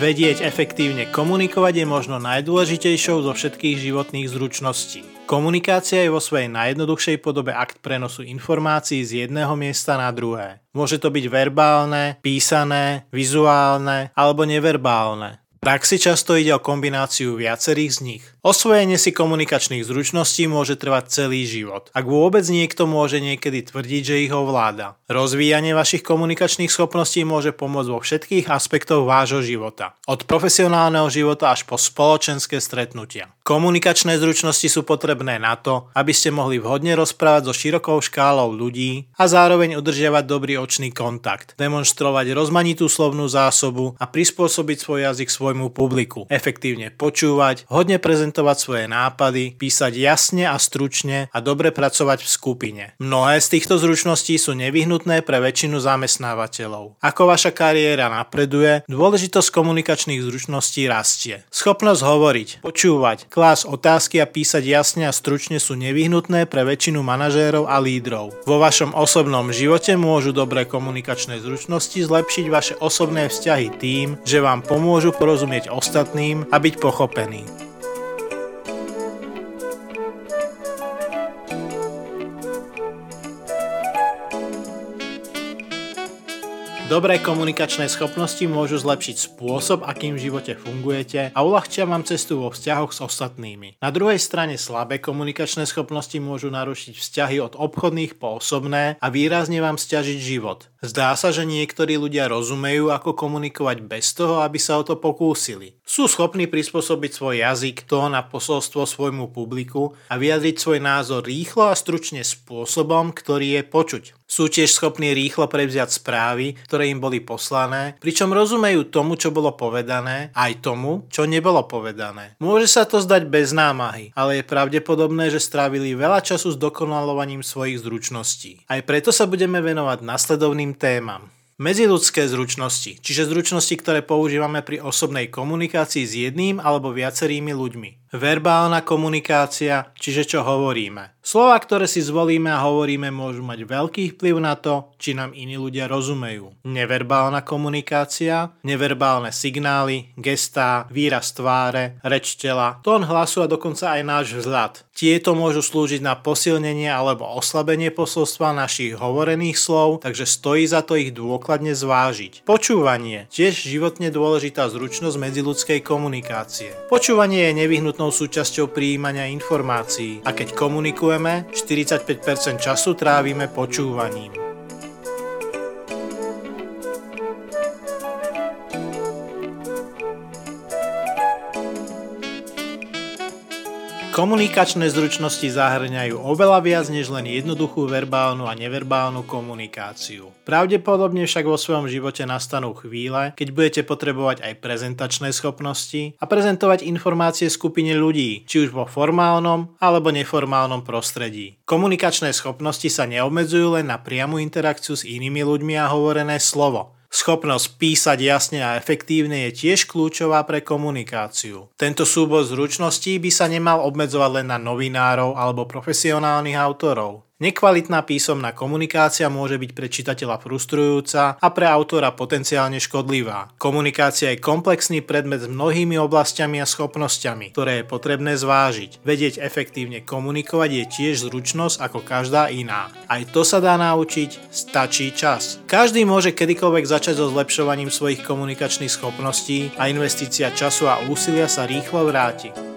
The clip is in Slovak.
Vedieť efektívne komunikovať je možno najdôležitejšou zo všetkých životných zručností. Komunikácia je vo svojej najjednoduchšej podobe akt prenosu informácií z jedného miesta na druhé. Môže to byť verbálne, písané, vizuálne alebo neverbálne praxi často ide o kombináciu viacerých z nich. Osvojenie si komunikačných zručností môže trvať celý život. Ak vôbec niekto môže niekedy tvrdiť, že ich ovláda. Rozvíjanie vašich komunikačných schopností môže pomôcť vo všetkých aspektoch vášho života. Od profesionálneho života až po spoločenské stretnutia. Komunikačné zručnosti sú potrebné na to, aby ste mohli vhodne rozprávať so širokou škálou ľudí a zároveň udržiavať dobrý očný kontakt, demonstrovať rozmanitú slovnú zásobu a prispôsobiť svoj jazyk svoj svojmu publiku, efektívne počúvať, hodne prezentovať svoje nápady, písať jasne a stručne a dobre pracovať v skupine. Mnohé z týchto zručností sú nevyhnutné pre väčšinu zamestnávateľov. Ako vaša kariéra napreduje, dôležitosť komunikačných zručností rastie. Schopnosť hovoriť, počúvať, klásť otázky a písať jasne a stručne sú nevyhnutné pre väčšinu manažérov a lídrov. Vo vašom osobnom živote môžu dobré komunikačné zručnosti zlepšiť vaše osobné vzťahy tým, že vám pomôžu porozumieť ostatným a byť pochopený. Dobré komunikačné schopnosti môžu zlepšiť spôsob, akým v živote fungujete a uľahčia vám cestu vo vzťahoch s ostatnými. Na druhej strane slabé komunikačné schopnosti môžu narušiť vzťahy od obchodných po osobné a výrazne vám stiažiť život. Zdá sa, že niektorí ľudia rozumejú, ako komunikovať bez toho, aby sa o to pokúsili. Sú schopní prispôsobiť svoj jazyk, tón a posolstvo svojmu publiku a vyjadriť svoj názor rýchlo a stručne spôsobom, ktorý je počuť. Sú tiež schopní rýchlo prevziať správy, ktoré im boli poslané, pričom rozumejú tomu, čo bolo povedané, aj tomu, čo nebolo povedané. Môže sa to zdať bez námahy, ale je pravdepodobné, že strávili veľa času s dokonalovaním svojich zručností. Aj preto sa budeme venovať nasledovným témam. Medziludské zručnosti, čiže zručnosti, ktoré používame pri osobnej komunikácii s jedným alebo viacerými ľuďmi. Verbálna komunikácia, čiže čo hovoríme. Slova, ktoré si zvolíme a hovoríme, môžu mať veľký vplyv na to, či nám iní ľudia rozumejú. Neverbálna komunikácia, neverbálne signály, gestá, výraz tváre, reč tela, tón hlasu a dokonca aj náš vzhľad. Tieto môžu slúžiť na posilnenie alebo oslabenie posolstva našich hovorených slov, takže stojí za to ich dôkladne zvážiť. Počúvanie, tiež životne dôležitá zručnosť medziludskej komunikácie. Počúvanie je nevyhnutnou súčasťou prijímania informácií a keď komunikujeme, komunikujeme, 45% času trávime počúvaním. Komunikačné zručnosti zahrňajú oveľa viac než len jednoduchú verbálnu a neverbálnu komunikáciu. Pravdepodobne však vo svojom živote nastanú chvíle, keď budete potrebovať aj prezentačné schopnosti a prezentovať informácie skupine ľudí, či už vo formálnom alebo neformálnom prostredí. Komunikačné schopnosti sa neobmedzujú len na priamu interakciu s inými ľuďmi a hovorené slovo. Schopnosť písať jasne a efektívne je tiež kľúčová pre komunikáciu. Tento súbor zručností by sa nemal obmedzovať len na novinárov alebo profesionálnych autorov. Nekvalitná písomná komunikácia môže byť pre čitateľa frustrujúca a pre autora potenciálne škodlivá. Komunikácia je komplexný predmet s mnohými oblastiami a schopnosťami, ktoré je potrebné zvážiť. Vedieť efektívne komunikovať je tiež zručnosť ako každá iná. Aj to sa dá naučiť, stačí čas. Každý môže kedykoľvek začať so zlepšovaním svojich komunikačných schopností a investícia času a úsilia sa rýchlo vráti.